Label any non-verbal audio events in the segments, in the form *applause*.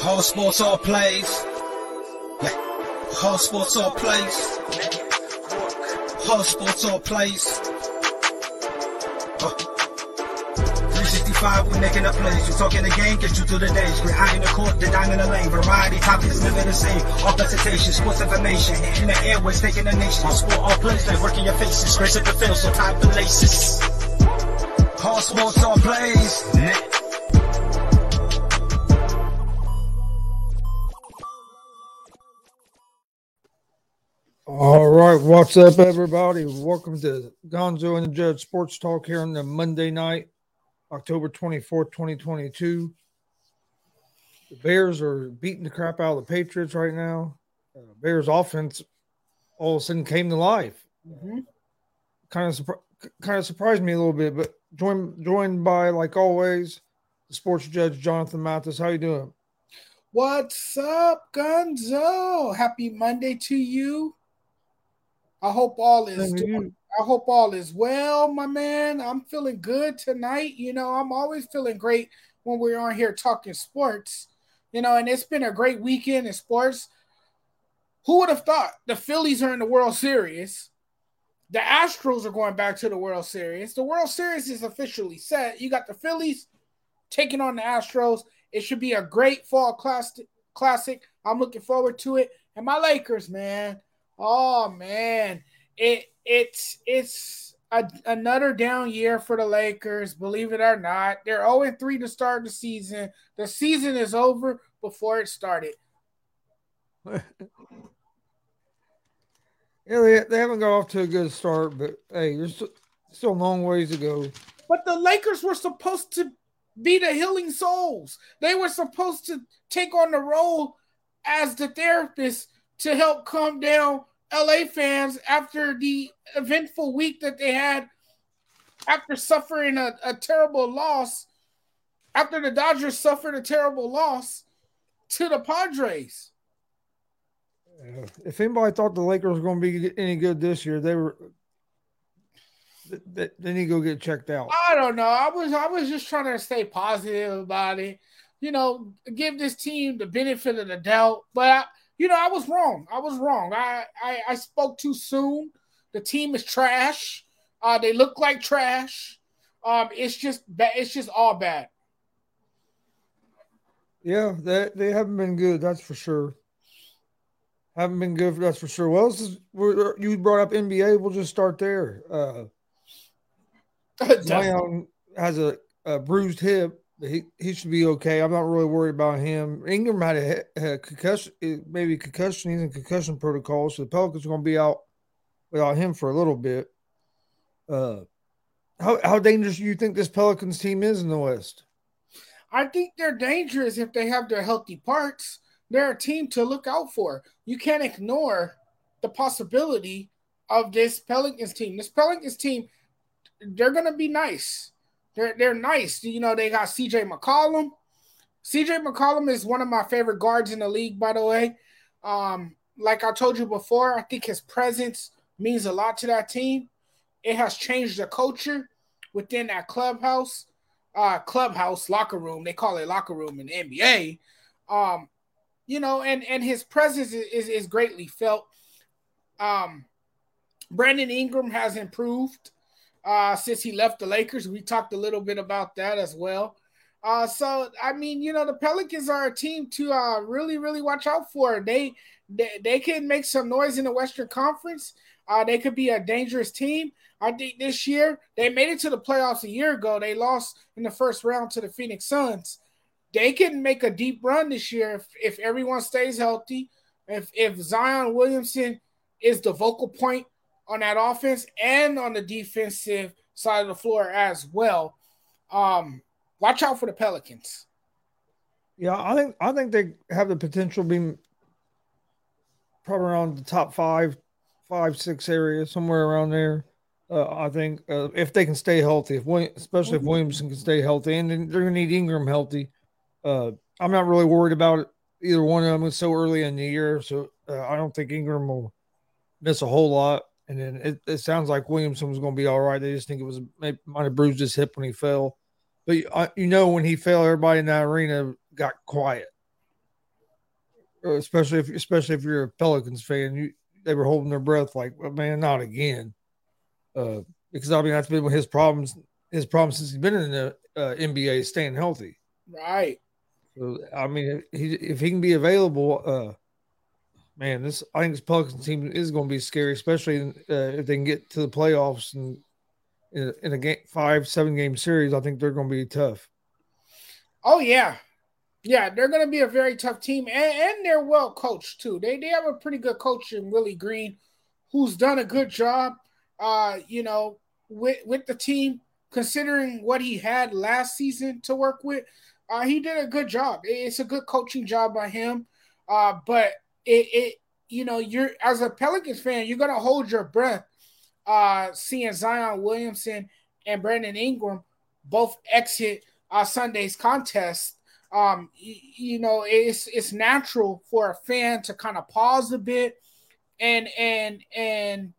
Whole sports all plays. Yeah. Whole sports all plays. Whole sports all plays. Uh. 365, we making a plays. You talking the game, get you through the days. We're high in the court, the dime in the lane. Variety topics living the same. All presentation, sports information. In the airways, taking the nation. All sport, all plays, they working your faces. Grace at the field, so tie the laces. All sports, all plays. Right, what's up, everybody? Welcome to Gonzo and the Judge Sports Talk here on the Monday night, October 24th, 2022. The Bears are beating the crap out of the Patriots right now. Uh, Bears offense all of a sudden came to life. Kind of kind of surprised me a little bit, but joined joined by like always the sports judge Jonathan Mathis. How you doing? What's up, Gonzo? Happy Monday to you. I hope all is doing. I hope all is well, my man. I'm feeling good tonight. You know, I'm always feeling great when we're on here talking sports. You know, and it's been a great weekend in sports. Who would have thought the Phillies are in the World Series? The Astros are going back to the World Series. The World Series is officially set. You got the Phillies taking on the Astros. It should be a great fall class- classic. I'm looking forward to it. And my Lakers, man. Oh man, it it's it's a, another down year for the Lakers. Believe it or not, they're 0 3 to start the season. The season is over before it started. *laughs* Yeah, they, they haven't got off to a good start, but hey, there's still, still a long ways to go. But the Lakers were supposed to be the healing souls. They were supposed to take on the role as the therapist to help calm down LA fans after the eventful week that they had after suffering a, a terrible loss, after the Dodgers suffered a terrible loss to the Padres. If anybody thought the Lakers were going to be any good this year, they were. They, they need to go get checked out. I don't know. I was I was just trying to stay positive about it. You know, give this team the benefit of the doubt. But I, you know, I was wrong. I was wrong. I, I I spoke too soon. The team is trash. Uh, they look like trash. Um, it's just bad. It's just all bad. Yeah, they they haven't been good. That's for sure. Haven't been good. That's for sure. Well, this is, you brought up NBA. We'll just start there. Uh, *laughs* Zion has a, a bruised hip. He he should be okay. I'm not really worried about him. Ingram had a, a concussion, eh, maybe concussion. He's in concussion protocol, so the Pelicans are going to be out without him for a little bit. Uh, how how dangerous do you think this Pelicans team is in the West? I think they're dangerous if they have their healthy parts. They're a team to look out for. You can't ignore the possibility of this Pelicans team. This Pelicans team, they're gonna be nice. They're they're nice. You know, they got CJ McCollum. CJ McCollum is one of my favorite guards in the league, by the way. Um, like I told you before, I think his presence means a lot to that team. It has changed the culture within that clubhouse uh clubhouse locker room. They call it locker room in the NBA. Um, you know, and and his presence is, is, is greatly felt. Um, Brandon Ingram has improved uh since he left the Lakers. We talked a little bit about that as well. Uh, so I mean, you know, the Pelicans are a team to uh really, really watch out for. They they, they can make some noise in the Western Conference. Uh, they could be a dangerous team. I think this year they made it to the playoffs a year ago. They lost in the first round to the Phoenix Suns. They can make a deep run this year if, if everyone stays healthy. If if Zion Williamson is the vocal point on that offense and on the defensive side of the floor as well. Um, watch out for the Pelicans. Yeah, I think I think they have the potential being probably around the top five, five, six area, somewhere around there. Uh, I think uh, if they can stay healthy, if William, especially if Williamson can stay healthy, and they're gonna need Ingram healthy. Uh, I'm not really worried about it, either one of them. It's so early in the year, so uh, I don't think Ingram will miss a whole lot. And then it, it sounds like Williamson was going to be all right. They just think it was maybe might have bruised his hip when he fell. But you, uh, you know, when he fell, everybody in that arena got quiet. especially if especially if you're a Pelicans fan, you they were holding their breath like, well, man, not again. Uh, because I mean that's been his problems. His problem since he's been in the uh, NBA is staying healthy. Right. So I mean, if he, if he can be available, uh, man, this I think this Pelicans team is going to be scary, especially uh, if they can get to the playoffs and in, in a game five seven game series. I think they're going to be tough. Oh yeah, yeah, they're going to be a very tough team, and, and they're well coached too. They they have a pretty good coach in Willie Green, who's done a good job. Uh, you know, with with the team, considering what he had last season to work with, uh, he did a good job. It's a good coaching job by him. Uh, but it, it, you know, you're as a Pelicans fan, you're gonna hold your breath, uh, seeing Zion Williamson and Brandon Ingram both exit uh, Sunday's contest. Um, you, you know, it's it's natural for a fan to kind of pause a bit and and and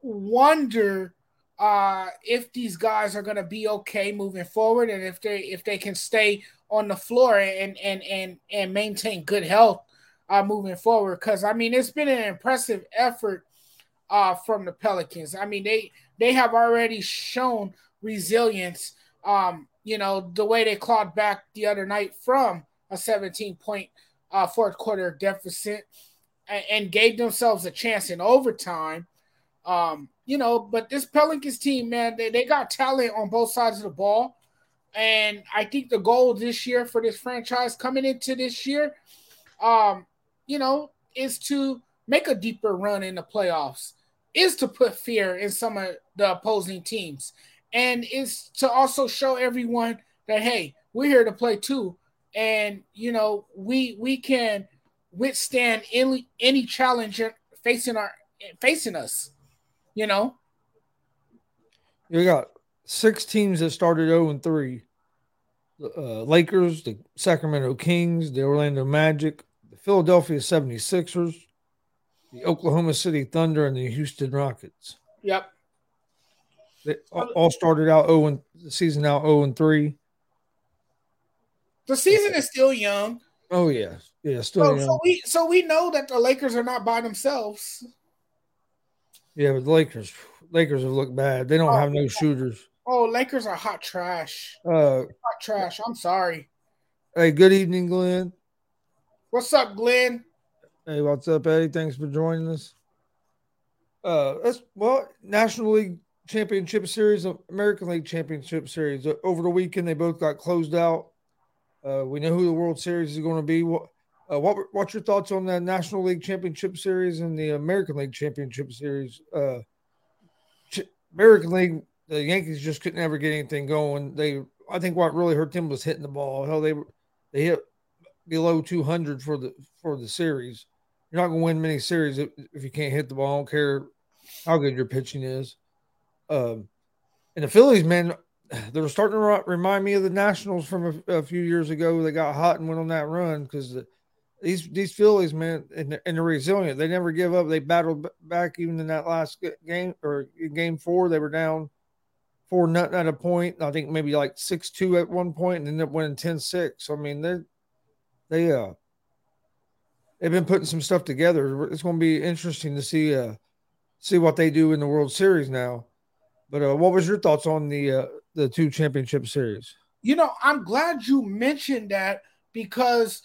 wonder uh, if these guys are going to be okay moving forward and if they if they can stay on the floor and and and and maintain good health uh, moving forward because I mean it's been an impressive effort uh, from the Pelicans. I mean they they have already shown resilience um, you know, the way they clawed back the other night from a 17 point uh, fourth quarter deficit and, and, gave themselves a chance in overtime. Um, you know, but this Pelicans team, man, they, they got talent on both sides of the ball. And I think the goal this year for this franchise coming into this year, um, you know, is to make a deeper run in the playoffs, is to put fear in some of the opposing teams and it's to also show everyone that hey, we're here to play too, and you know we we can withstand any any challenge facing our facing us. You know, you got six teams that started zero oh and three. Uh, Lakers, the Sacramento Kings, the Orlando Magic, the Philadelphia 76ers, the Oklahoma City Thunder, and the Houston Rockets. Yep. They all started out 0 and the season out 0 and 3. The season is still young. Oh yeah. Yeah, still so, young. so we so we know that the Lakers are not by themselves. Yeah, but the Lakers Lakers have looked bad. They don't oh, have no shooters. Oh, Lakers are hot trash. Uh hot trash. I'm sorry. Hey, good evening, Glenn. What's up, Glenn? Hey, what's up, Eddie? Thanks for joining us. Uh, that's well, National League Championship Series, American League Championship Series. Uh, over the weekend, they both got closed out. Uh, we know who the World Series is going to be. What, uh, what what's your thoughts on the National League Championship Series and the American League Championship Series? Uh, American League, the Yankees just couldn't ever get anything going. They, I think, what really hurt them was hitting the ball. Hell, they they hit below 200 for the for the series. You're not going to win many series if, if you can't hit the ball. I don't care how good your pitching is. Um, and the Phillies, man, *sighs* they're starting to remind me of the Nationals from a, a few years ago. They got hot and went on that run because the, these these Phillies, man, and they're, and they're resilient. They never give up. They battled back even in that last game or game four. They were down four nothing at a point. I think maybe like six two at one point, and ended up winning 10-6. I mean, they they uh they've been putting some stuff together. It's going to be interesting to see uh see what they do in the World Series now. But uh, what was your thoughts on the uh, the two championship series? You know, I'm glad you mentioned that because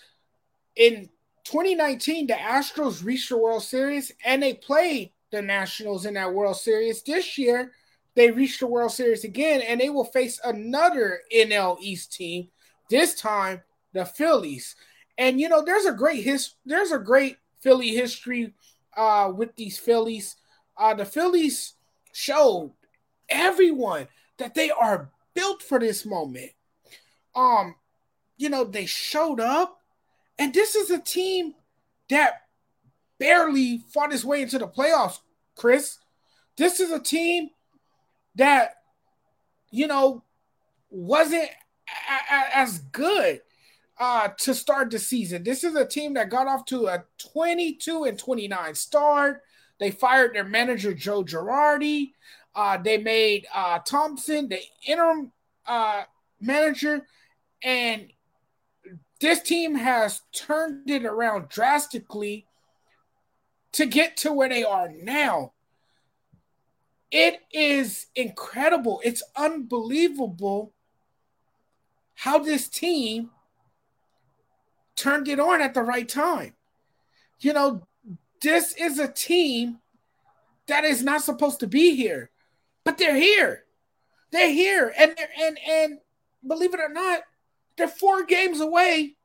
in 2019 the Astros reached the World Series and they played the Nationals in that World Series. This year they reached the World Series again and they will face another NL East team. This time the Phillies. And you know, there's a great his there's a great Philly history uh, with these Phillies. Uh, the Phillies showed everyone that they are built for this moment. Um, you know, they showed up, and this is a team that barely fought its way into the playoffs, Chris. This is a team that, you know, wasn't a- a- as good uh, to start the season. This is a team that got off to a 22 and 29 start. They fired their manager, Joe Girardi. Uh, they made uh, Thomson the interim uh, manager, and this team has turned it around drastically to get to where they are now. It is incredible. It's unbelievable how this team turned it on at the right time. You know, this is a team that is not supposed to be here, but they're here. They're here, and and and believe it or not, they're four games away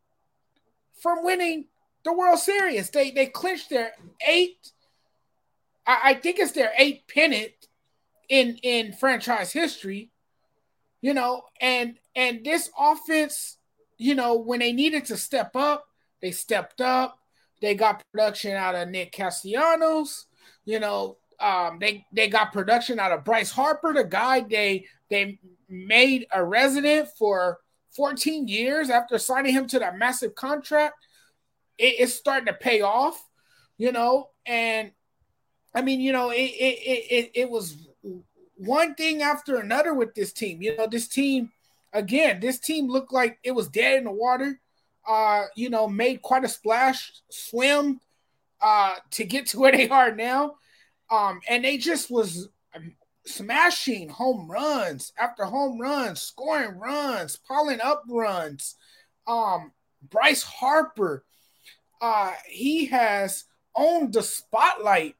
from winning the World Series. They they clinched their eight. I, I think it's their eighth pennant in in franchise history. You know, and and this offense, you know, when they needed to step up, they stepped up. They got production out of Nick Castellanos. You know, um, they they got production out of Bryce Harper, the guy they they made a resident for 14 years after signing him to that massive contract. It, it's starting to pay off, you know, and I mean, you know, it it it, it was one thing after another with this team. You know, this team again, this team looked like it was dead in the water. Uh, you know, made quite a splash, swim uh to get to *laughs* where they are now. Um, and they just was smashing home runs after home runs, scoring runs, piling up runs. Um, Bryce Harper, uh, he has owned the spotlight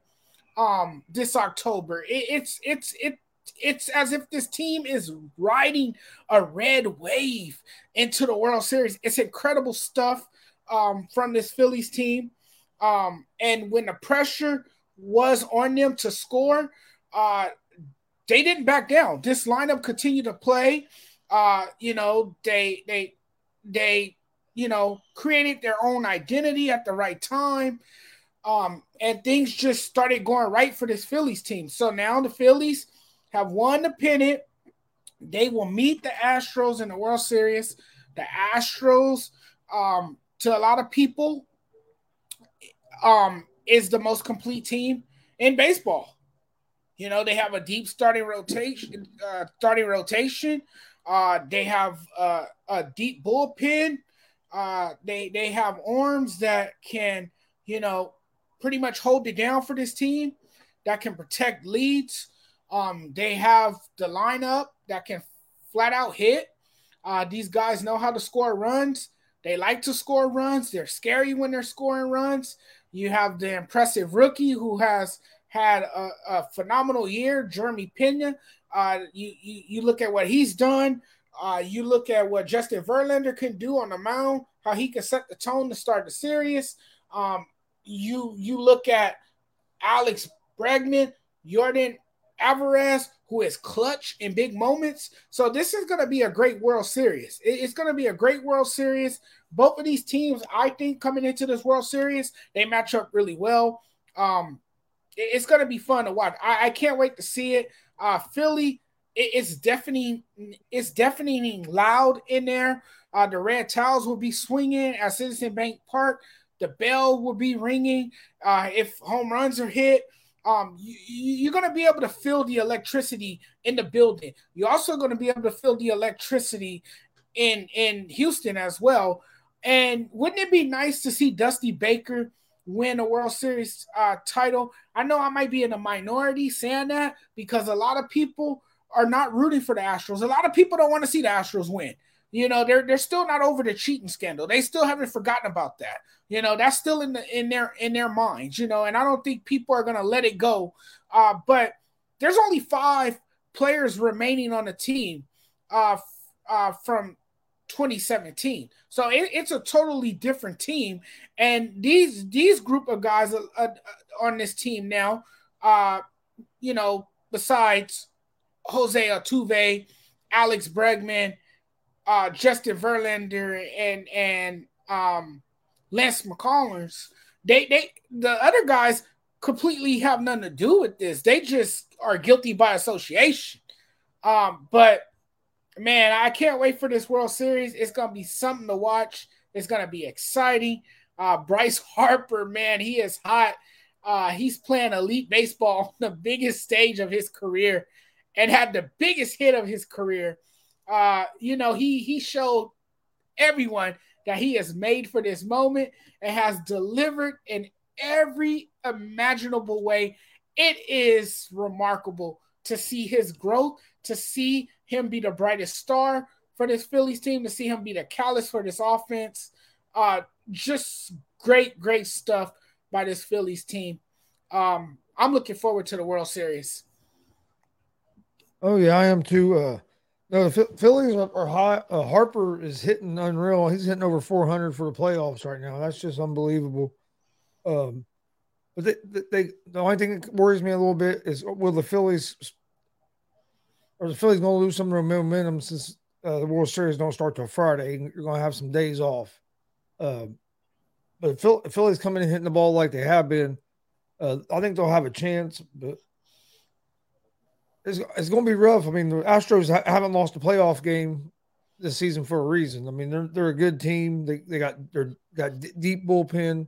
um this October. It, it's it's it it's as if this team is riding a red wave into the World Series. It's incredible stuff um, from this Phillies team. Um, and when the pressure was on them to score, uh, they didn't back down. This lineup continued to play. Uh, you know, they they they you know created their own identity at the right time. Um, and things just started going right for this Phillies team. So now the Phillies have won the pennant. They will meet the Astros in the World Series. The Astros, um, to a lot of people, um, is the most complete team in baseball. You know, they have a deep starting rotation, uh, starting rotation. Uh, they have uh, a deep bullpen. Uh, they they have arms that can, you know, pretty much hold it down for this team. That can protect leads. Um, they have the lineup that can flat out hit. Uh, these guys know how to score runs. They like to score runs. They're scary when they're scoring runs. You have the impressive rookie who has had a, a phenomenal year. Jeremy Pena. Uh, you, you, you look at what he's done. Uh, you look at what Justin Verlander can do on the mound, how he can set the tone to start the series. Um, you you look at Alex Bregman, Yordan Alvarez, who is clutch in big moments. So this is going to be a great World Series. It's going to be a great World Series. Both of these teams, I think, coming into this World Series, they match up really well. Um, it's going to be fun to watch. I, I can't wait to see it. Uh, Philly, it, it's deafening. It's deafening loud in there. Uh, the red towels will be swinging at Citizen Bank Park. The bell will be ringing. Uh, if home runs are hit, um, you, you're going to be able to feel the electricity in the building. You're also going to be able to feel the electricity in in Houston as well. And wouldn't it be nice to see Dusty Baker win a World Series uh, title. I know I might be in a minority saying that because a lot of people are not rooting for the Astros. A lot of people don't want to see the Astros win. You know, they're they're still not over the cheating scandal. They still haven't forgotten about that. You know, that's still in the in their in their minds. You know, and I don't think people are gonna let it go. Uh, but there's only five players remaining on the team uh, uh, from 2017. So it, it's a totally different team, and these these group of guys uh, uh, on this team now, uh, you know, besides Jose Altuve, Alex Bregman, uh, Justin Verlander, and and um, Lance McCullers, they they the other guys completely have nothing to do with this. They just are guilty by association. Um, but man, I can't wait for this World Series. It's gonna be something to watch. It's gonna be exciting. Uh, Bryce Harper, man, he is hot. Uh, he's playing elite baseball on the biggest stage of his career, and had the biggest hit of his career. Uh, you know, he he showed everyone that he has made for this moment and has delivered in every imaginable way. It is remarkable to see his growth, to see him be the brightest star for this Phillies team, to see him be the callus for this offense. Uh, just great, great stuff by this Phillies team. Um, I'm looking forward to the World Series. Oh yeah, I am too. Uh, no, the Phillies are high. Uh, Harper is hitting unreal. He's hitting over 400 for the playoffs right now. That's just unbelievable. Um, but they, they, the only thing that worries me a little bit is will the Phillies or the Phillies going to lose some of their momentum since uh, the World Series don't start till Friday. You're going to have some days off. Um, but Phil, Phillies coming and hitting the ball like they have been, uh, I think they'll have a chance. But it's, it's going to be rough. I mean, the Astros ha- haven't lost a playoff game this season for a reason. I mean, they're they're a good team. They they got they're got d- deep bullpen.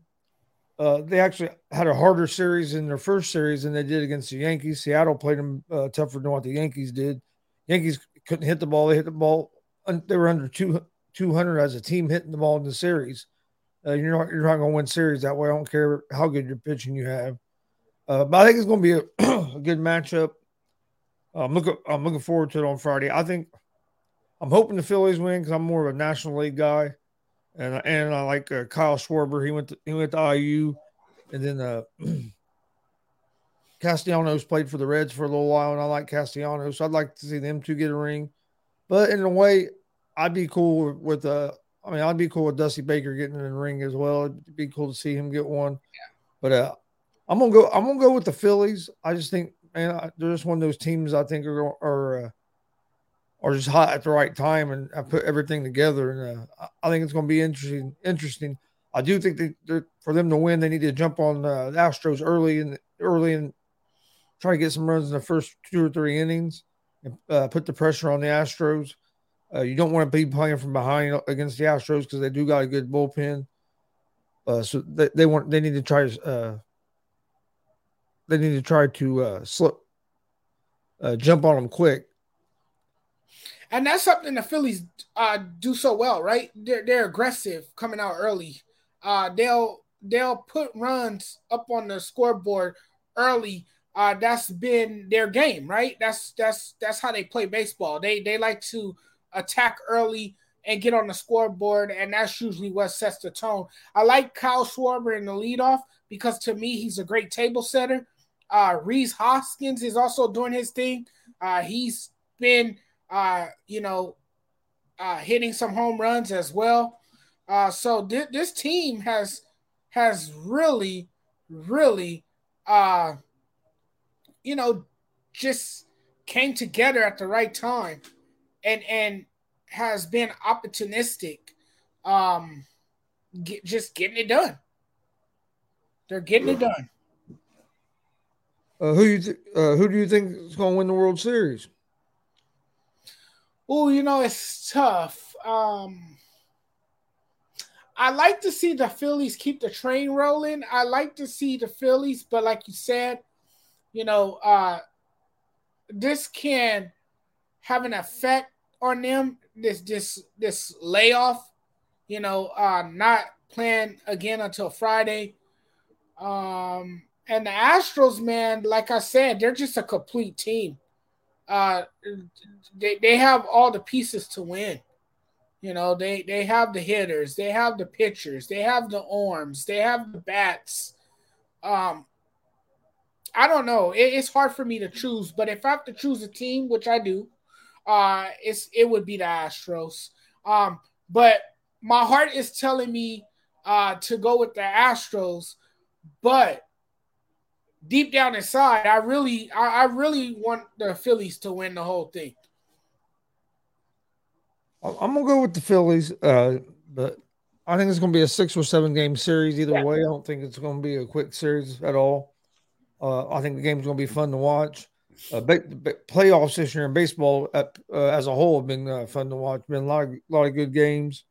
Uh, they actually had a harder series in their first series than they did against the Yankees. Seattle played them uh, tougher than what the Yankees did. Yankees couldn't hit the ball. They hit the ball. They were under two, 200 as a team hitting the ball in the series. Uh, you're not you're not going to win series that way. I don't care how good your pitching you have. Uh, but I think it's going to be a, *clears throat* a good matchup. I'm looking I'm looking forward to it on Friday. I think I'm hoping the Phillies win because I'm more of a National League guy, and and I like uh, Kyle Schwarber. He went to, he went to IU, and then uh, *clears throat* Castellanos played for the Reds for a little while, and I like Castellanos, so I'd like to see them two get a ring. But in a way, I'd be cool with uh, I mean, I'd be cool with Dusty Baker getting in the ring as well. It'd be cool to see him get one. Yeah. But uh, I'm gonna go. I'm gonna go with the Phillies. I just think man, they're just one of those teams I think are are uh, are just hot at the right time, and I put everything together, and uh, I think it's going to be interesting. Interesting. I do think that for them to win, they need to jump on uh, the Astros early and early and try to get some runs in the first two or three innings and uh, put the pressure on the Astros. Uh, you don't want to be playing from behind against the Astros because they do got a good bullpen. Uh, so they, they want they need to try to uh, they need to try to uh, slip, uh, jump on them quick. And that's something the Phillies uh, do so well, right? They're they're aggressive coming out early. Uh, they'll they'll put runs up on the scoreboard early. Uh, that's been their game, right? That's that's that's how they play baseball. They they like to attack early and get on the scoreboard, and that's usually what sets the tone. I like Kyle Schwarber in the leadoff because to me he's a great table setter. Uh, Rhys Hoskins is also doing his thing. Uh, he's been, uh, you know, uh, hitting some home runs as well. Uh, so th- this team has has really, really, uh, you know, just came together at the right time, and and has been opportunistic, um, get, just getting it done. They're getting it done. Uh, who you th- uh, who do you think is going to win the World Series? Oh, you know it's tough. Um, I like to see the Phillies keep the train rolling. I like to see the Phillies, but like you said, you know, uh, this can have an effect on them. This this this layoff, you know, uh, not playing again until Friday. Um, and the Astros, man, like I said, they're just a complete team. Uh, they they have all the pieces to win. You know, they they have the hitters, they have the pitchers, they have the arms, they have the bats. Um, I don't know. It, it's hard for me to choose, but if I have to choose a team, which I do, uh, it's it would be the Astros. Um, but my heart is telling me uh to go with the Astros, but deep down inside, I really, I, I really want the Phillies to win the whole thing. I'm gonna go with the Phillies, uh, but I think it's gonna be a six or seven game series either yeah. way. I don't think it's gonna be a quick series at all. Uh, I think the game's gonna be fun to watch. Uh, ba- ba- playoffs this year in baseball at, uh, as a whole have been uh, fun to watch. Been a lot of lot of good games.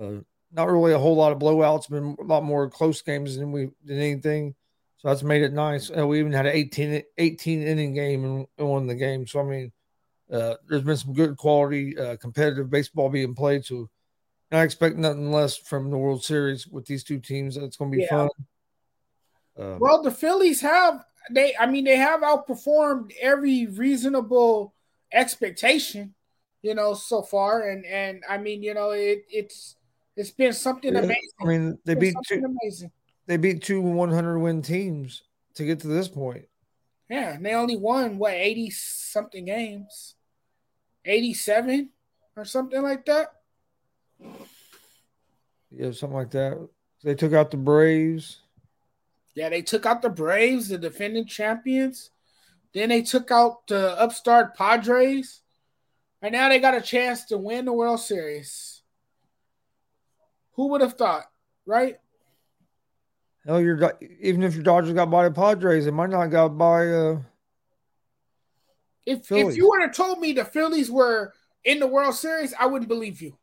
Uh, not really a whole lot of blowouts. Been a lot more close games than we than anything. So that's made it nice. And we even had an 18, 18 inning game and, and won the game. So, I mean, uh, there's been some good quality uh, competitive baseball being played. So, I expect nothing less from the World Series with these two teams. It's going to be yeah. fun. Um, well, the Phillies have they. I mean, they have outperformed every reasonable expectation, you know, so far. And and I mean, you know, it it's it's been something yeah, amazing. I mean, they beat two amazing. They beat two 100 win teams to get to this point. Yeah, and they only won what 80 something games. 87 or something like that. Yeah, something like that. They took out the Braves. Yeah, they took out the Braves, the defending champions. Then they took out the upstart Padres. And now they got a chance to win the World Series. Who would have thought, right? Hell, your even if your Dodgers got by the Padres, it might not got by. Uh, if Phillies. if you would have told me the Phillies were in the World Series, I wouldn't believe you.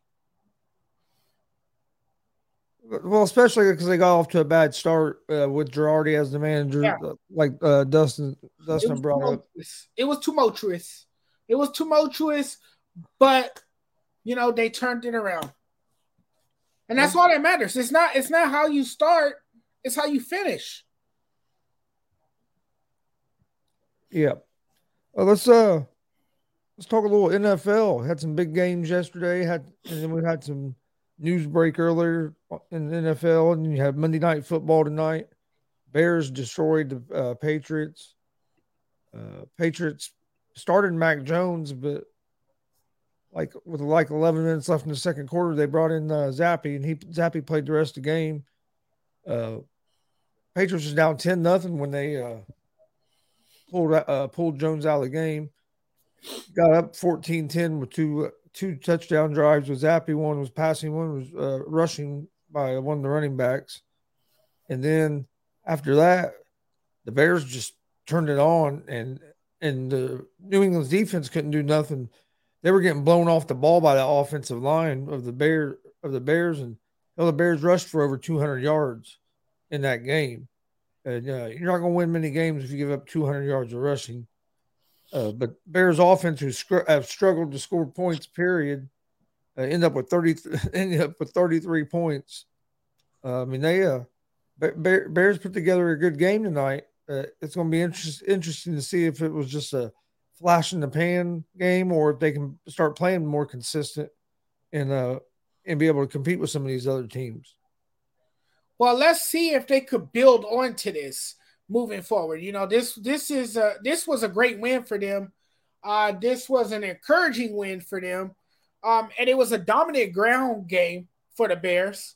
Well, especially because they got off to a bad start uh, with Girardi as the manager, yeah. Uh, like uh, Dustin Dustin it brought up. It was tumultuous. It was tumultuous, but you know they turned it around, and that's all that matters. It's not. It's not how you start. It's how you finish. Yeah. Well, let's uh let's talk a little NFL. Had some big games yesterday. Had and then we had some news break earlier in the NFL, and you have Monday Night Football tonight. Bears destroyed the uh, Patriots. Uh, Patriots started Mac Jones, but like with like 11 minutes left in the second quarter, they brought in uh, Zappe, and he Zappe played the rest of the game. Uh, Patriots was down 10 nothing when they uh, pulled uh, pulled Jones out of the game. Got up 14-10 with two two touchdown drives with Zappe. One was passing, one was uh, rushing by one of the running backs. And then after that, the Bears just turned it on, and and the New England's defense couldn't do nothing. They were getting blown off the ball by the offensive line of the Bear of the Bears, and well, the Bears rushed for over 200 yards in that game. And uh, you're not going to win many games if you give up 200 yards of rushing. Uh, but Bears offense, who scr- have struggled to score points, period, uh, end up with 30, *laughs* end up with 33 points. Uh, I mean, they uh, Bear, Bears put together a good game tonight. Uh, it's going to be interest, interesting to see if it was just a flash in the pan game or if they can start playing more consistent and and be able to compete with some of these other teams. Well, let's see if they could build onto this moving forward. You know, this this is a this was a great win for them. Uh, this was an encouraging win for them, um, and it was a dominant ground game for the Bears.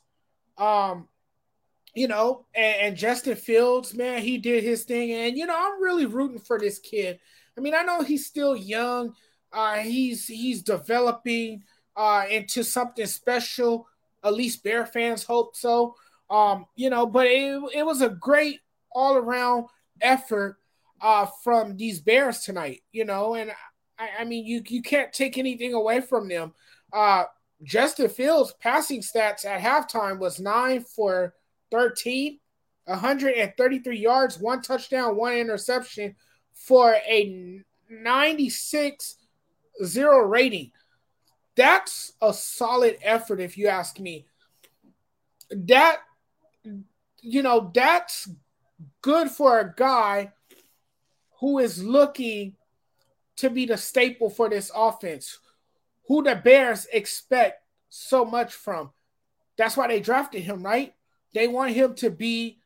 Um, you know, and, and Justin Fields, man, he did his thing, and you know, I'm really rooting for this kid. I mean, I know he's still young. Uh, he's he's developing uh, into something special. At least Bear fans hope so. Um, you know, but it, it was a great all around effort uh, from these Bears tonight, you know, and I, I, mean, you, you can't take anything away from them. Uh, Justin Fields' passing stats at halftime was nine for 13, 133 yards, one touchdown, one interception for a 96 0 rating. That's a solid effort, if you ask me. That, you know, that's good for a guy who is looking to be the staple for this offense, who the Bears expect so much from. That's why they drafted him, right? They want him to be,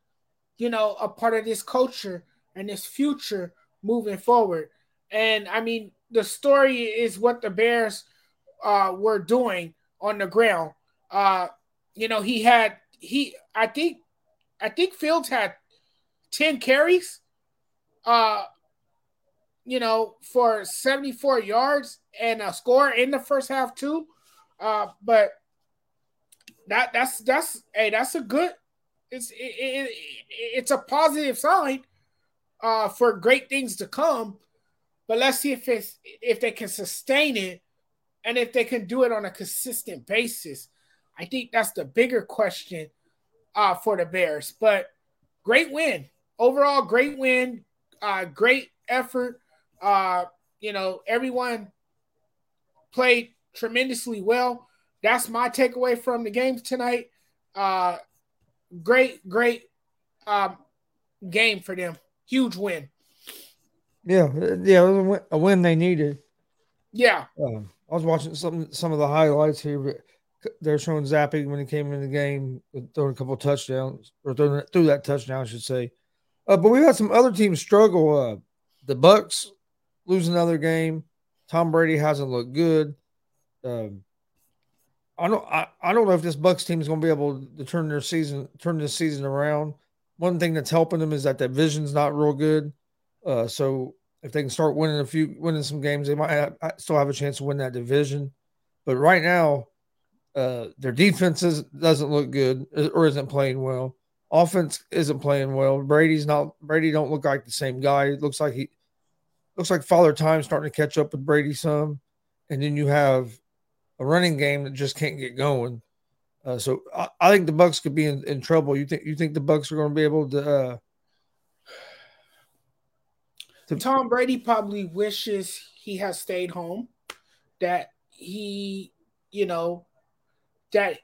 you know, a part of this culture and this future moving forward. And I mean, the story is what the Bears uh, were doing on the ground. Uh, you know, he had he I think I think Fields had 10 carries, uh, you know, for 74 yards and a score in the first half too. Uh, but that that's that's hey, that's a good it's it, it, it's a positive sign uh for great things to come. But let's see if it's if they can sustain it and if they can do it on a consistent basis. I think that's the bigger question uh for the Bears. But great win overall, great win, uh, great effort. Uh, you know, everyone played tremendously well. that's my takeaway from the games tonight. Uh, great, great um, game for them. Huge win. Yeah, yeah, it was a win, a win they needed. Yeah. Um, I was watching some some of the highlights here, but they're showing Zappe when he came in the game, throwing a couple touchdowns or throwing through that touchdown, I should say. Uh, but we've had some other teams struggle. Uh, the Bucks lose another game. Tom Brady hasn't looked good. Um, I don't. I, I don't know if this Bucks team is going to be able to turn their season, turn this season around. One thing that's helping them is that that vision's not real good. Uh, so if they can start winning a few, winning some games, they might have, still have a chance to win that division. But right now, uh, their defense is, doesn't look good or isn't playing well. Offense isn't playing well. Brady's not. Brady don't look like the same guy. It looks like he looks like Father Time starting to catch up with Brady some, and then you have a running game that just can't get going. Uh, so I, I, think the Bucks could be in, in, trouble. You think you think the Bucks are going to be able to, uh, to Tom Brady probably wishes he has stayed home, that he, you know, that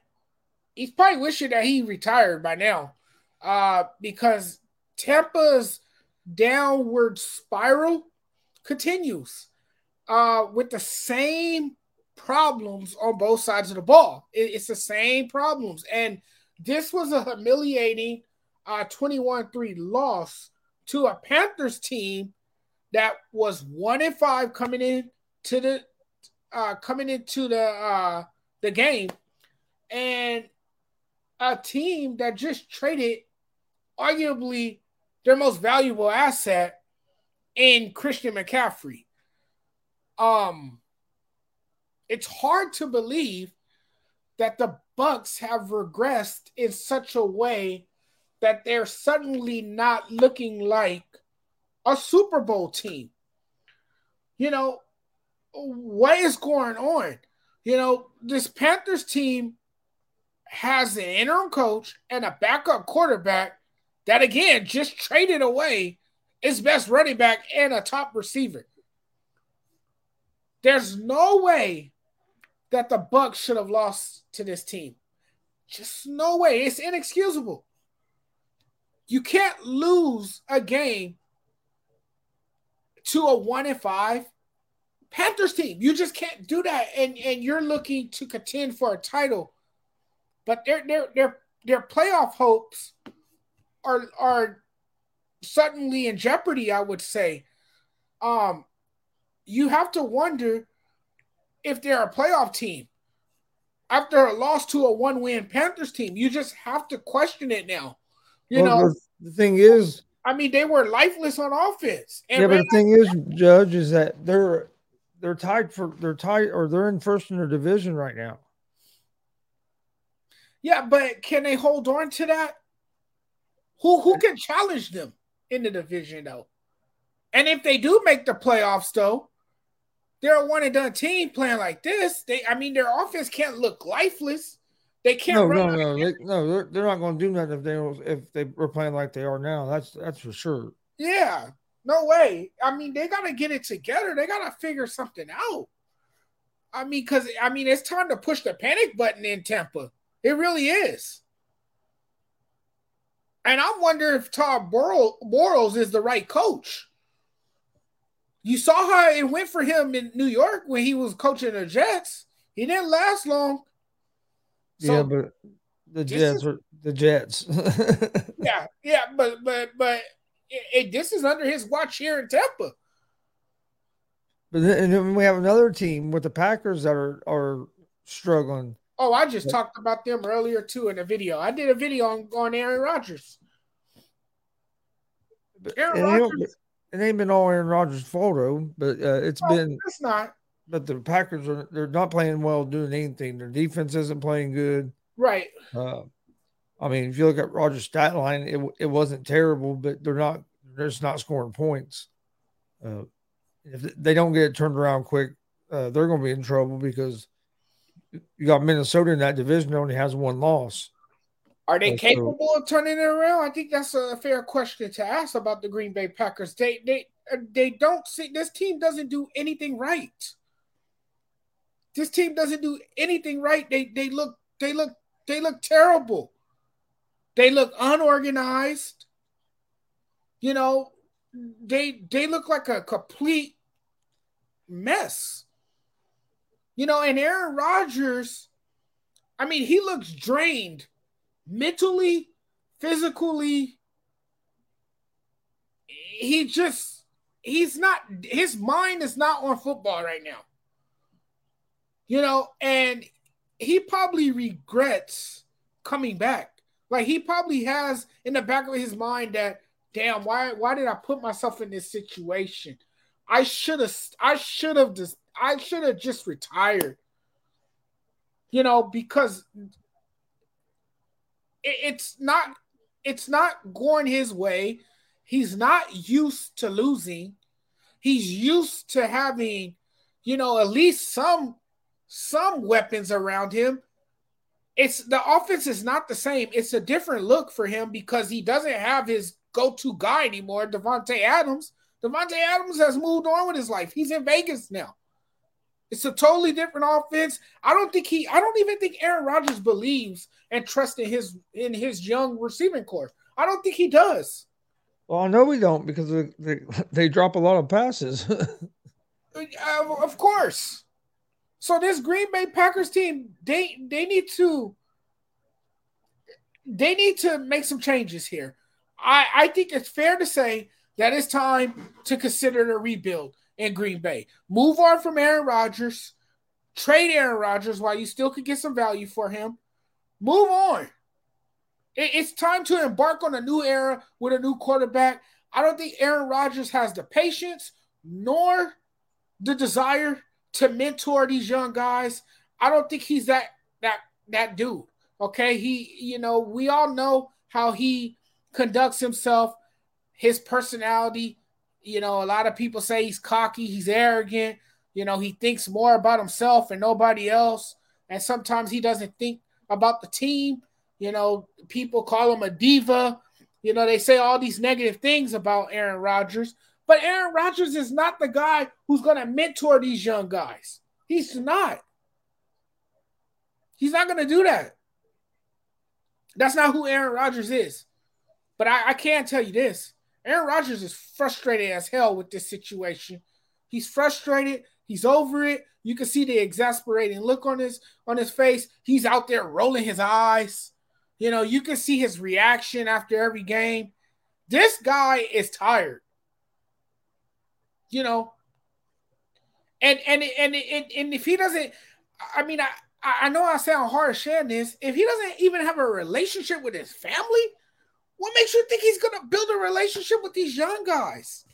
he's probably wishing that he retired by now, uh, because Tampa's downward spiral continues, uh, with the same problems on both sides of the ball. It, it's the same problems. And this was a humiliating uh, 21 3 loss to a Panthers team that was one in five coming in to the uh, coming into the uh, the game, and a team that just traded arguably their most valuable asset in Christian McCaffrey. Um, it's hard to believe that the Bucks have regressed in such a way that they're suddenly not looking like a Super Bowl team. You know, what is going on? You know, this Panthers team has an interim coach and a backup quarterback that again just traded away his best running back and a top receiver. There's no way that the Bucks should have lost to this team. Just no way. It's inexcusable. You can't lose a game to a one and five Panthers team. You just can't do that. And and you're looking to contend for a title. But their their their their playoff hopes are are suddenly in jeopardy, I would say. Um you have to wonder if they're a playoff team. After a loss to a one win Panthers team, you just have to question it now. You well, know, the thing is, I mean, they were lifeless on offense. yeah, but the thing is, Judge, is that they're they're tied for they're tied or they're in first in their division right now. Yeah, but can they hold on to that? Who who can challenge them in the division though? And if they do make the playoffs though, they're a one and done team playing like this. They, I mean, their offense can't look lifeless. They can't. No, no, no, they, no. They're, they're not going to do nothing if they if they were playing like they are now. That's that's for sure. Yeah, no way. I mean, they got to get it together. They got to figure something out. I mean, because I mean, it's time to push the panic button in Tampa. It really is. And I wonder if Todd Bowles is the right coach. You saw how it went for him in New York when he was coaching the Jets. He didn't last long. So, yeah, but the Jets are the Jets. *laughs* yeah, yeah, but but but it, it, this is under his watch here in Tampa. But then, and then we have another team with the Packers that are are struggling. Oh, I just talked about them earlier too in a video. I did a video on, on Aaron Rodgers. Aaron Rodgers it ain't been all Aaron Rodgers' though, but uh, it's no, been. It's not. But the Packers are they're not playing well, doing anything. Their defense isn't playing good. Right. Uh, I mean, if you look at Rodgers' stat line, it it wasn't terrible, but they're not they're just not scoring points. Uh, if they don't get it turned around quick, uh, they're going to be in trouble because you got Minnesota in that division only has one loss. Are they capable of turning it around? I think that's a fair question to ask about the Green Bay Packers. They they uh, they don't see this team doesn't do anything right. this team doesn't do anything right. They they look they look they look terrible. They look unorganized. You know, they they look like a complete mess. You know, and Aaron Rodgers, I mean, he looks drained mentally, physically. He just he's not his mind is not on football right now. You know, and he probably regrets coming back. Like he probably has in the back of his mind that, damn, why why did I put myself in this situation? I should have I should have just I should have just retired. You know, because it's not it's not going his way. He's not used to losing. He's used to having, you know, at least some some weapons around him. It's the offense is not the same. It's a different look for him because he doesn't have his go-to guy anymore, Davante Adams. Davante Adams has moved on with his life. He's in Vegas now. It's a totally different offense. I don't think he. I don't even think Aaron Rodgers believes and trusts in his in his young receiving core. I don't think he does. Well, I know we don't because they they, *laughs* they drop a lot of passes. uh, of course. So this Green Bay Packers team, they they need to they need to make some changes here. I I think it's fair to say that it's time to consider a rebuild in Green Bay. Move on from Aaron Rodgers, trade Aaron Rodgers while you still could get some value for him. Move on. It's time to embark on a new era with a new quarterback. I don't think Aaron Rodgers has the patience nor the desire to mentor these young guys. I don't think he's that that that dude. Okay, he you know we all know how he conducts himself, his personality. You know, a lot of people say he's cocky, he's arrogant. You know, he thinks more about himself and nobody else, and sometimes he doesn't think about the team. You know, people call him a diva. You know, they say all these negative things about Aaron Rodgers, but Aaron Rodgers is not the guy who's going to mentor these young guys. He's not. He's not going to do that. That's not who Aaron Rodgers is. But I, I can tell you this Aaron Rodgers is frustrated as hell with this situation. He's frustrated. He's over it. You can see the exasperating look on his on his face. He's out there rolling his eyes. You know, you can see his reaction after every game. This guy is tired you know. And and and and, and if he doesn't, I mean, I I know I sound harsh saying this. If he doesn't even have a relationship with his family, what makes you think he's gonna build a relationship with these young guys?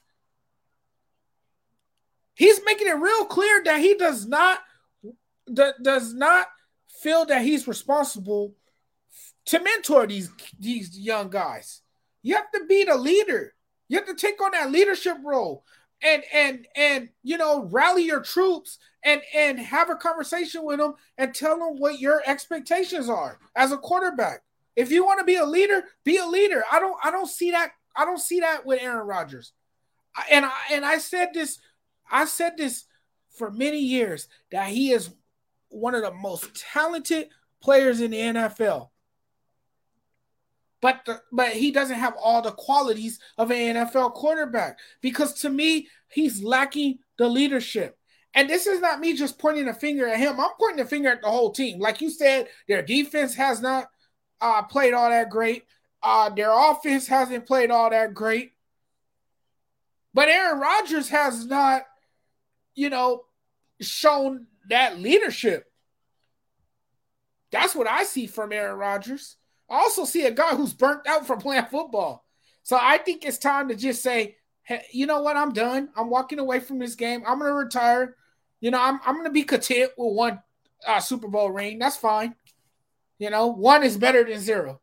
He's making it real clear that he does not does not feel that he's responsible to mentor these these young guys. You have to be the leader. You have to take on that leadership role and and and you know rally your troops and and have a conversation with them and tell them what your expectations are as a quarterback. If you want to be a leader, be a leader. I don't I don't see that I don't see that with Aaron Rodgers. And I and I said this I said this for many years that he is one of the most talented players in the NFL but the, but he doesn't have all the qualities of an NFL quarterback because to me he's lacking the leadership. And this is not me just pointing a finger at him. I'm pointing a finger at the whole team. Like you said, their defense has not uh, played all that great. Uh, their offense hasn't played all that great. But Aaron Rodgers has not, you know, shown that leadership. That's what I see from Aaron Rodgers. I also see a guy who's burnt out from *laughs* playing football. So I think it's time to just say, hey, you know what? I'm done. I'm walking away from this game. I'm going to retire. You know, I'm, I'm going to be content with one uh, Super Bowl ring. That's fine. You know, one is better than zero.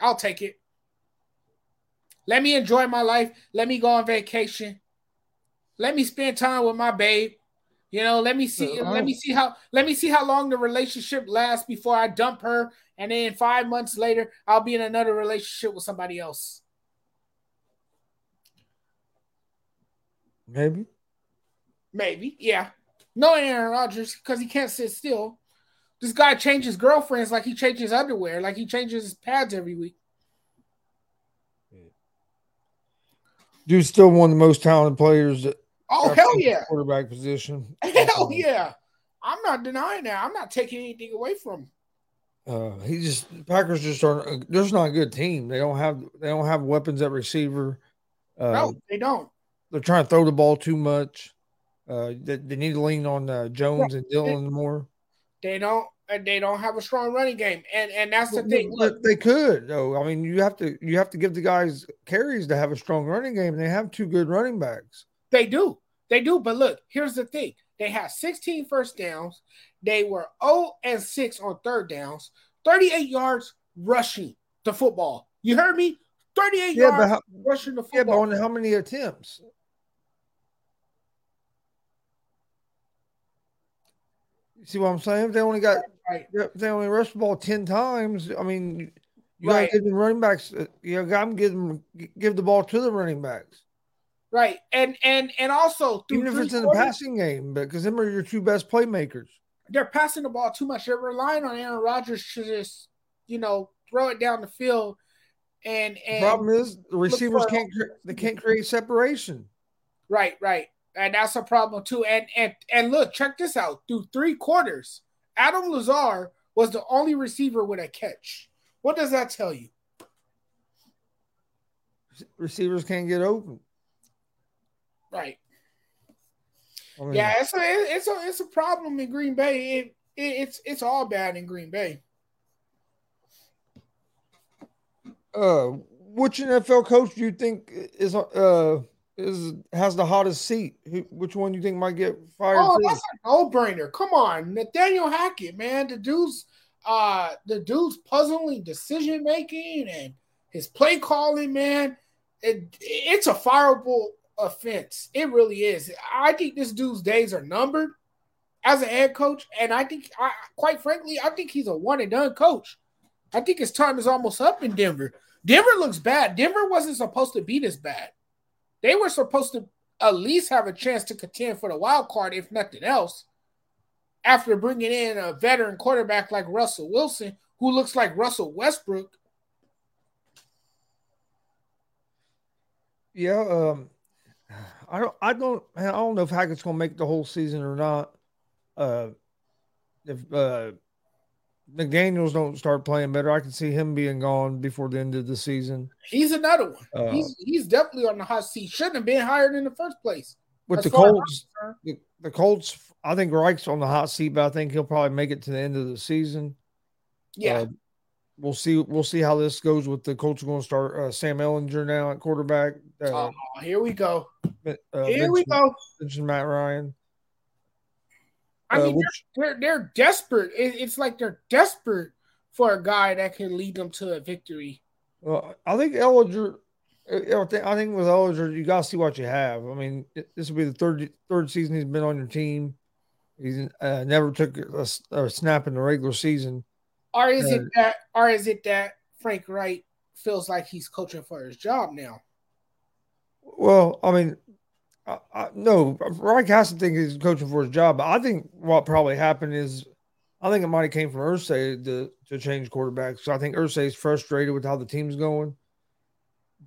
I'll take it. Let me enjoy my life. Let me go on vacation. Let me spend time with my babe. You know, let me see. let me see how. Let me see how long the relationship lasts before I dump her, and then five months later, I'll be in another relationship with somebody else. Maybe. Maybe, yeah. No Aaron Rodgers because he can't sit still. This guy changes girlfriends like he changes underwear, like he changes his pads every week. Dude's still one of the most talented players. Oh hell yeah! Quarterback position. *laughs* Hell yeah! I'm not denying that. I'm not taking anything away from. Him. Uh, he just Packers just aren't. There's not a good team. They don't have. They don't have weapons at receiver. Uh, no, they don't. They're trying to throw the ball too much. Uh, they, they need to lean on uh, Jones yeah, and they, more. They don't. They don't have a strong running game, and and that's the thing. Look, they could though. I mean, you have to you have to give the guys carries to have a strong running game. They have two good running backs. They do. They do. But look, here's the thing. They had 16 first downs. They were 0 and 6 on third downs, 38 yards rushing the football. You heard me? 38 yeah, yards how, rushing the football. Yeah, but on how many attempts? You see what I'm saying? they only got right. they only rushed the ball 10 times. I mean, you right. gotta give them running backs. Uh, you got to give them give the ball to the running backs. Right, and and and also even if it's in the passing game, because them are your two best playmakers. They're passing the ball too much. They're relying on Aaron Rodgers to just you know throw it down the field. And, and the problem is the receivers can't they can't create separation. Right, right, and that's a problem too. And and and look, check this out. Through three quarters, Allen Lazard was the only receiver with a catch. What does that tell you? Receivers can't get open. Right. I mean, yeah, it's a it's a it's a problem in Green Bay. It, it, it's it's all bad in Green Bay. Uh, which NFL coach do you think is uh is has the hottest seat? which one you think might get fired? Oh, first? that's a no brainer. Come on, Nathaniel Hackett, man. The dude's uh the dude's puzzling decision making and his play calling, man. It, it's a fireable offense. It really is. I think this dude's days are numbered as a head coach, and I think, I, quite frankly, I think he's a one and done coach. I think his time is almost up in Denver. Denver looks bad. Denver wasn't supposed to be this bad. They were supposed to at least have a chance to contend for the wild card, if nothing else. After bringing in a veteran quarterback like Russell Wilson, who looks like Russell Westbrook. Yeah, um, I don't, I don't, I don't know if Hackett's going to make the whole season or not. Uh, if uh, McDaniels don't start playing better, I can see him being gone before the end of the season. He's another one. Uh, he's he's definitely on the hot seat. Shouldn't have been hired in the first place. With the Colts, the, the, Colts, I think Reich's on the hot seat, but I think he'll probably make it to the end of the season. Yeah. Uh, we'll see. We'll see how this goes with the Colts. Going to start uh, Sam Ehlinger now at quarterback. Uh, oh, here we go. Uh, here we go. Mention Matt Ryan. I uh, mean, which, they're, they're, they're desperate. It, it's like they're desperate for a guy that can lead them to a victory. Well, I think Ehlinger. I think with Ehlinger, you got to see what you have. I mean, this will be the third third season he's been on your team. He's uh, never took a, a, snap in the regular season. Or is uh, it that? Or is it that Frank Reich feels like he's coaching for his job now? Well, I mean, I, I, no, has to think he's coaching for his job. But I think what probably happened is, I think it might have came from Irsay to to change quarterbacks. So I think Irsay is frustrated with how the team's going.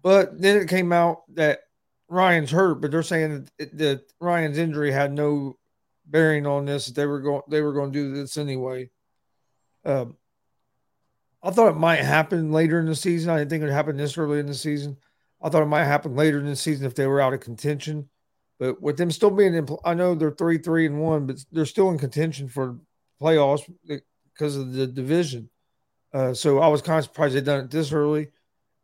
But then it came out that Ryan's hurt, but they're saying that, that Ryan's injury had no bearing on this. They were going they were going to do this anyway. Um, I thought it might happen later in the season. I didn't think it would happen this early in the season. I thought it might happen later in the season if they were out of contention. But with them still being in, I know they're three, three, and one, but they're still in contention for playoffs because of the division. Uh, so I was kind of surprised they done it this early,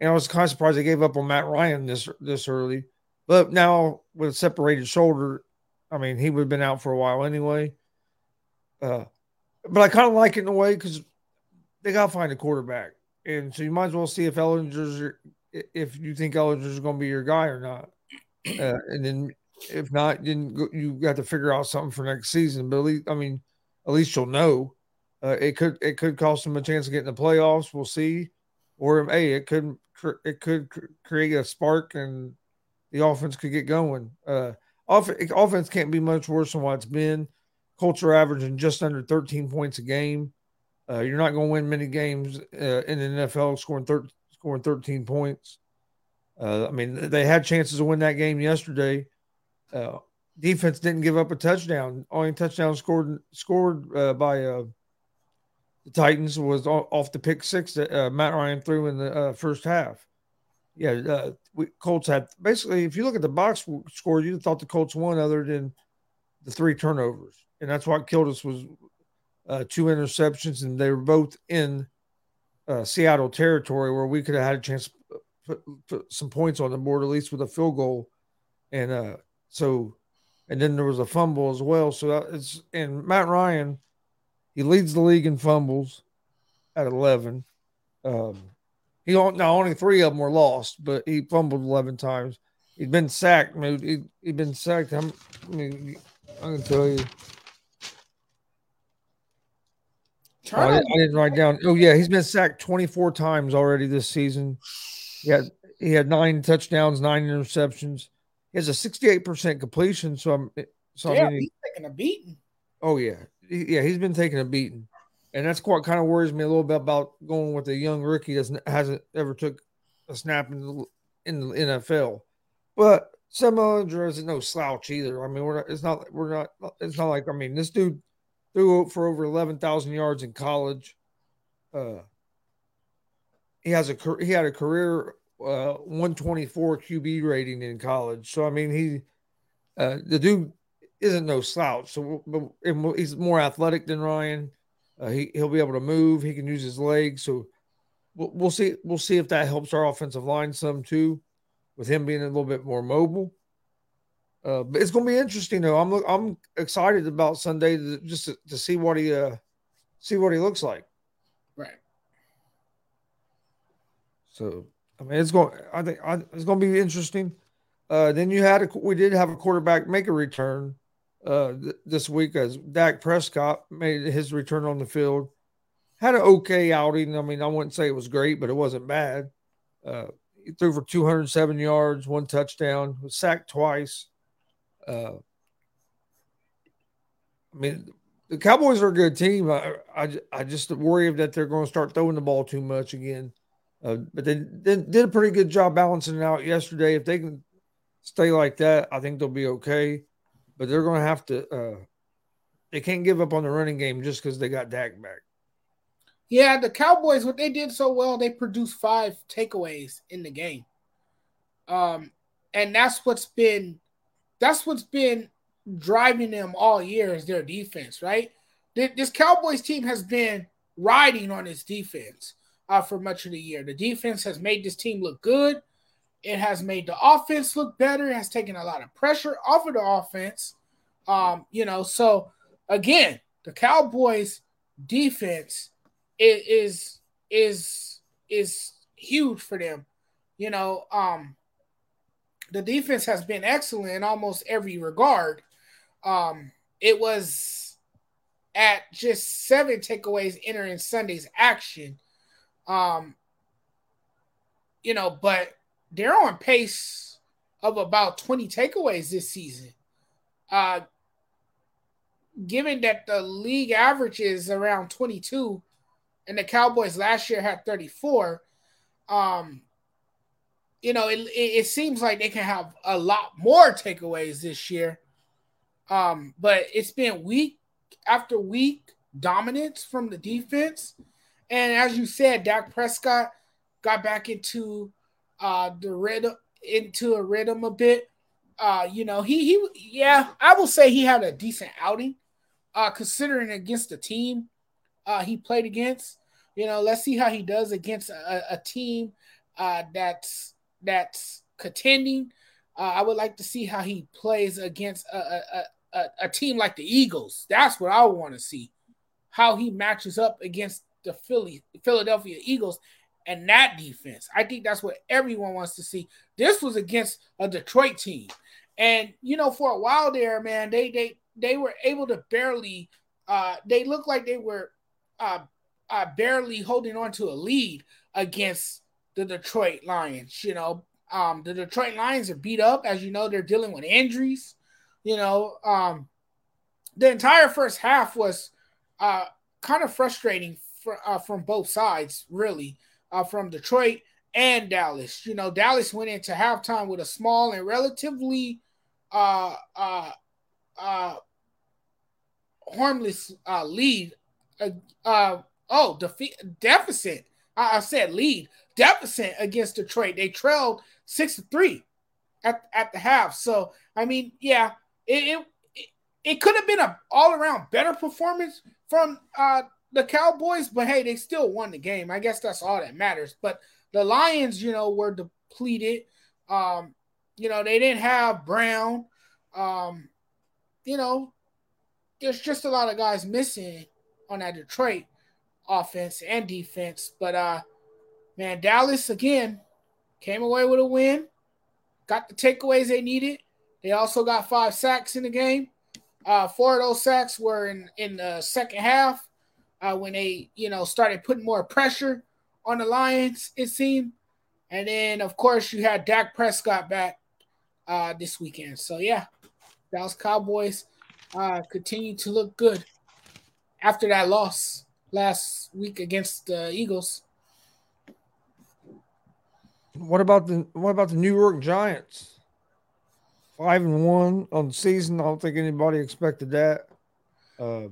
and I was kind of surprised they gave up on Matt Ryan this this early. But now with a separated shoulder, I mean he would have been out for a while anyway. Uh, but I kind of like it in a way because they got to find a quarterback, and so you might as well see if Ehlinger's if you think Ehlinger's going to be your guy or not, uh, and then if not, then you got to figure out something for next season. But at least, I mean, at least you'll know. Uh, it could it could cost them a chance of getting the playoffs. We'll see. Or hey, it could it could create a spark and the offense could get going. Uh, off, offense can't be much worse than what it's been. Colts are averaging just under 13 points a game. Uh, you're not going to win many games uh, in the NFL scoring thir- scoring 13 points. Uh, I mean, they had chances to win that game yesterday. Uh, defense didn't give up a touchdown. Only touchdown scored scored uh, by uh, the Titans was off the pick six that Matt Ryan threw in the first half. Yeah, we, Colts had basically. If you look at the box score, you'd thought the Colts won, other than the three turnovers, and that's what killed us was uh, two interceptions, and they were both in uh, Seattle territory where we could have had a chance to put, put, some points on the board, at least with a field goal. And uh, so, and then there was a fumble as well. So it's and Matt Ryan, he leads the league in fumbles at eleven. Um, he now only three of them were lost, but he fumbled eleven times. He'd been sacked. He, he'd been sacked. I mean, I can tell you. Oh, I, didn't, I, didn't, write down. Oh yeah, he's been sacked 24 times already this season. He had he had nine touchdowns, nine interceptions. He has a 68% completion. So I'm so yeah, I mean, he's taking a beating. Oh yeah, yeah, he's been taking a beating, and that's what kind of worries me a little bit about going with a young rookie that hasn't ever took a snap in the, in the NFL. But Sam Ehlinger isn't no slouch either. I mean, we're not, it's not we're not it's not like I mean this dude threw for over 11,000 yards in college. Uh, he has a he had a career uh, 124 QB rating in college. So I mean, he uh, the dude isn't no slouch. So but he's more athletic than Ryan. Uh, he he'll be able to move. He can use his legs. So we'll, we'll see. We'll see if that helps our offensive line some too, with him being a little bit more mobile. Uh, but it's going to be interesting though. I'm I'm excited about Sunday to, just to, to, see what he uh see what he looks like. Right. So I mean, it's going. I think I, it's going to be interesting. Uh, then you had a we did have a quarterback make a return uh th- this week as Dak Prescott made his return on the field. Had an okay outing. I mean, I wouldn't say it was great, but it wasn't bad. Uh, he threw for 207 yards, one touchdown, was sacked twice. Uh, I mean, the Cowboys are a good team. I, I, I just worry that they're going to start throwing the ball too much again. Uh, but they did, did a pretty good job balancing it out yesterday. If they can stay like that, I think they'll be okay. But they're going to have to. Uh, they can't give up on the running game just because they got Dak back. Yeah, the Cowboys, what they did so well, they produced five takeaways in the game. Um, and that's what's been that's what's been driving them all year is their defense, right? This Cowboys team has been riding on its defense uh, for much of the year. The defense has made this team look good. It has made the offense look better. It has taken a lot of pressure off of the offense. Um, you know, so again, the Cowboys defense is is is, is huge for them. You know, um, the defense has been excellent in almost every regard. Um, it was at just seven takeaways entering Sunday's action. Um, you know, but they're on pace of about 20 takeaways this season. Uh, given that the league average is around 22 and the Cowboys last year had 34, um, you know, it, it, seems like they can have a lot more takeaways this year. Um, but it's been week after week dominance from the defense. And as you said, Dak Prescott got back into uh the rhythm into a rhythm a bit. Uh, you know, he he yeah, I will say he had a decent outing, uh, considering against the team uh he played against. You know, let's see how he does against a, a team uh that's that's contending. Uh, I would like to see how he plays against a, a, a, a team like the Eagles. That's what I want to see. How he matches up against the Philly, Philadelphia Eagles and that defense. I think that's what everyone wants to see. This was against a Detroit team. And you know, for a while there, man, they they they were able to barely uh they looked like they were uh, uh barely holding on to a lead against the Detroit Lions. You know, um, the Detroit Lions are beat up. As you know, they're dealing with injuries. You know, um, the entire first half was uh, kind of frustrating for, uh, from both sides, really, uh, from Detroit and Dallas. You know, Dallas went into halftime with a small and relatively uh, uh, uh, harmless uh, lead. Uh, uh, oh, defeat deficit. I, I said lead deficit against Detroit. They trailed six to three at at the half. So I mean, yeah, it it, it could have been a all around better performance from uh, the Cowboys, but hey, they still won the game. I guess that's all that matters. But the Lions, you know, were depleted. Um, you know, they didn't have Brown. Um, you know, there's just a lot of guys missing on that Detroit offense and defense. But uh man, Dallas again came away with a win, got the takeaways they needed. They also got five sacks in the game. Uh, four of those sacks were in in the second half uh, when they you know started putting more pressure on the Lions. It seemed, and then of course you had Dak Prescott back uh, this weekend. So yeah, Dallas Cowboys uh, continue to look good after that loss last week against the Eagles. What about the what about the New York Giants? Five and one on the season. I don't think anybody expected that. Uh,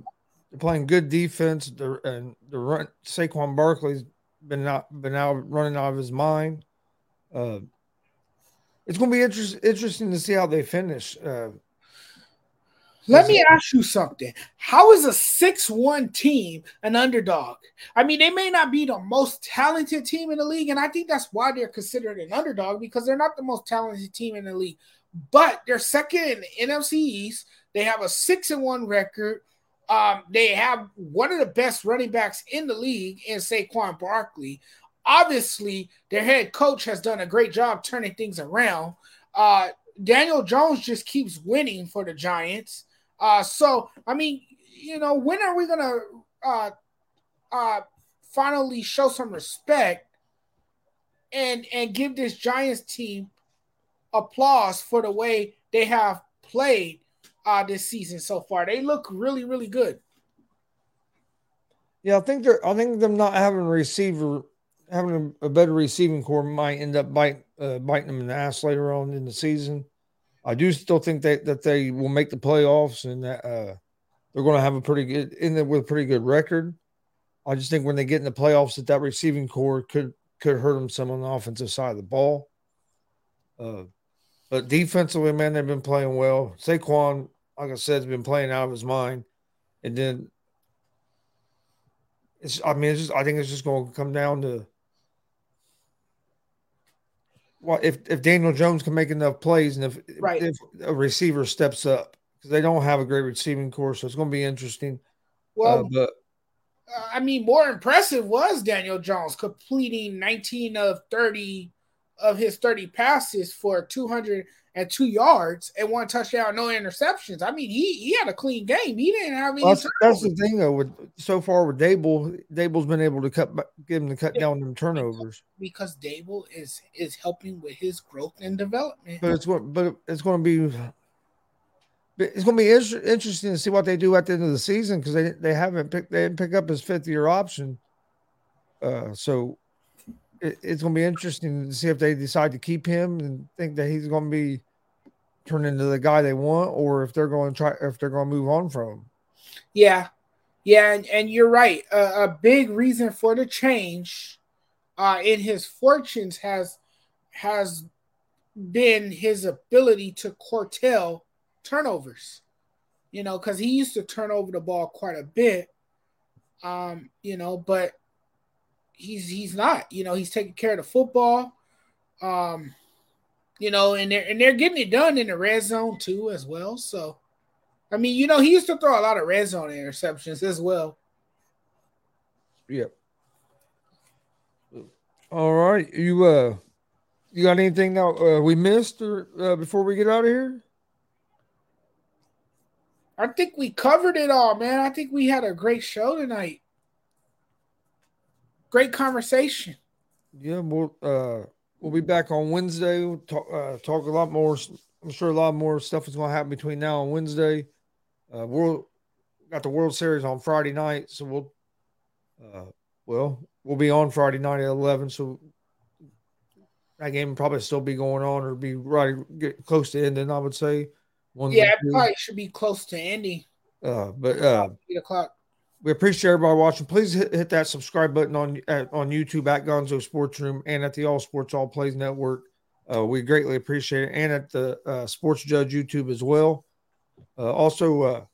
playing good defense. And the run Saquon Barkley's been out been out running out of his mind. Uh, it's going to be interest, interesting to see how they finish. Uh, let me ask you something. How is a 6 1 team an underdog? I mean, they may not be the most talented team in the league, and I think that's why they're considered an underdog because they're not the most talented team in the league. But they're second in the NFC East. They have a 6 and 1 record. Um, they have one of the best running backs in the league in Saquon Barkley. Obviously, their head coach has done a great job turning things around. Uh, Daniel Jones just keeps winning for the Giants. Uh, so I mean, you know, when are we gonna uh, uh, finally show some respect and and give this Giants team applause for the way they have played uh, this season so far? They look really, really good. Yeah, I think they're. I think them not having a receiver, having a, a better receiving core might end up bite, uh, biting them in the ass later on in the season. I do still think that that they will make the playoffs and that uh, they're going to have a pretty good in with a pretty good record. I just think when they get in the playoffs, that that receiving core could could hurt them some on the offensive side of the ball. Uh, but defensively, man, they've been playing well. Saquon, like I said, has been playing out of his mind, and then it's. I mean, it's just. I think it's just going to come down to well, if if Daniel Jones can make enough plays and if right. if a receiver steps up because they don't have a great receiving core, so it's going to be interesting. Well, uh, but uh, I mean, more impressive was Daniel Jones completing 19 of 30 of his 30 passes for 200 and two yards and one touchdown, no interceptions. I mean, he he had a clean game. He didn't have any. Well, that's, the thing though. With so far with Daboll, Daboll's been able to cut give him to cut down them turnovers because Daboll is is helping with his growth and development. But it's going, but it's going to be. It's going to be inter- interesting to see what they do at the end of the season because they they haven't picked they didn't pick up his fifth year option. Uh, so it, it's going to be interesting to see if they decide to keep him and think that he's going to be turn into the guy they want, or if they're going to try, if they're going to move on from him. Yeah, yeah, and, and you're right. Uh, a big reason for the change uh, in his fortunes has has been his ability to curtail turnovers. You know, because he used to turn over the ball quite a bit. Um, you know, but he's he's not. You know, he's taking care of the football. Um, you know, and they're and they're getting it done in the red zone too as well. So, I mean, you know, he used to throw a lot of red zone interceptions as well. Yep. All right, you uh, you got anything now uh, we missed or uh, before we get out of here? I think we covered it all, man. I think we had a great show tonight. Great conversation. Yeah, well, uh, We'll be back on Wednesday. We'll talk, uh, talk a lot more. I'm sure a lot more stuff is going to happen between now and Wednesday. Uh, we'll got the World Series on Friday night, so we'll uh, well we'll be on Friday night at eleven. So that game will probably still be going on or be right get close to ending. I would say. One yeah, it probably should be close to ending. Uh, but uh, eight o'clock. We appreciate everybody watching. Please hit, hit that subscribe button on at, on YouTube at Gonzo Sports Room and at the All Sports All Plays Network. Uh, we greatly appreciate it, and at the uh, Sports Judge YouTube as well. Uh, also, uh,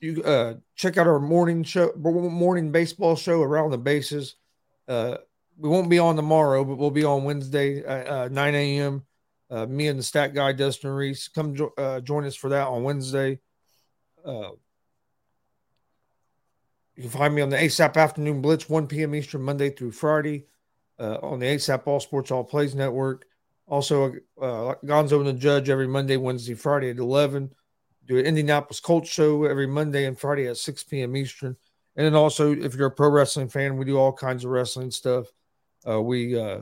you uh, check out our morning show, morning baseball show around the bases. Uh, we won't be on tomorrow, but we'll be on Wednesday at 9 a.m. me and the stat guy Dustin Reese come jo- join us for that on Wednesday. You can find me on the ASAP Afternoon Blitz, 1 p.m. Eastern, Monday through Friday, uh, on the ASAP All Sports All Plays Network. Also, uh, Gonzo and the Judge every Monday, Wednesday, Friday at 11. Do an Indianapolis Colts show every Monday and Friday at 6 p.m. Eastern. And then also, if you're a pro wrestling fan, we do all kinds of wrestling stuff. Uh, we uh,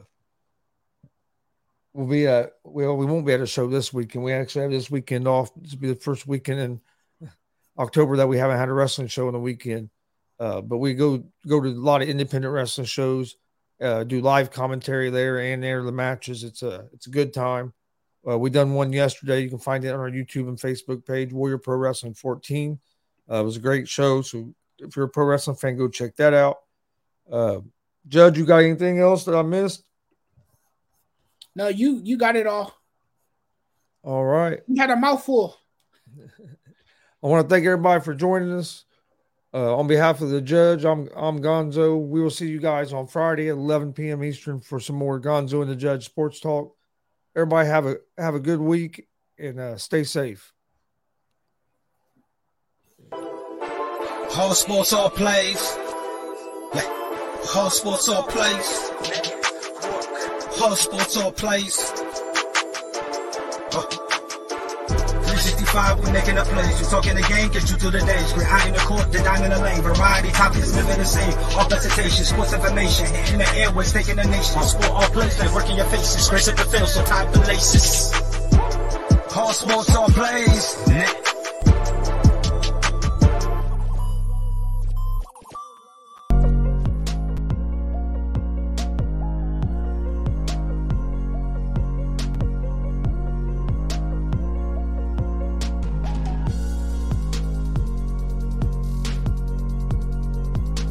will be at well, we won't be at a show this weekend. We actually have this weekend off. This will be the first weekend in October that we haven't had a wrestling show on the weekend. Uh, but we go go to a lot of independent wrestling shows, uh, do live commentary there and there the matches. It's a it's a good time. Uh, we done one yesterday. You can find it on our YouTube and Facebook page, Warrior Pro Wrestling 14. Uh, it was a great show. So if you're a pro wrestling fan, go check that out. Uh, Judge, you got anything else that I missed? No, you you got it all. All right. You had a mouthful. *laughs* I want to thank everybody for joining us. Uh, on behalf of the judge, I'm I'm Gonzo. We will see you guys on Friday at 11 p.m. Eastern for some more Gonzo and the Judge Sports Talk. Everybody have a have a good week and uh, stay safe. Whole sports all plays. Yeah. Whole sports all plays. Whole sports all plays. 365, we making up plays. You talking the game, get you through the days. We're high in the court, the in the lane. Variety, topics, living the same. All presentation, sports information. In the airways, taking the nation. All sport, all plays, like working your faces. Grace at the field, so tie the laces. All sports, all plays.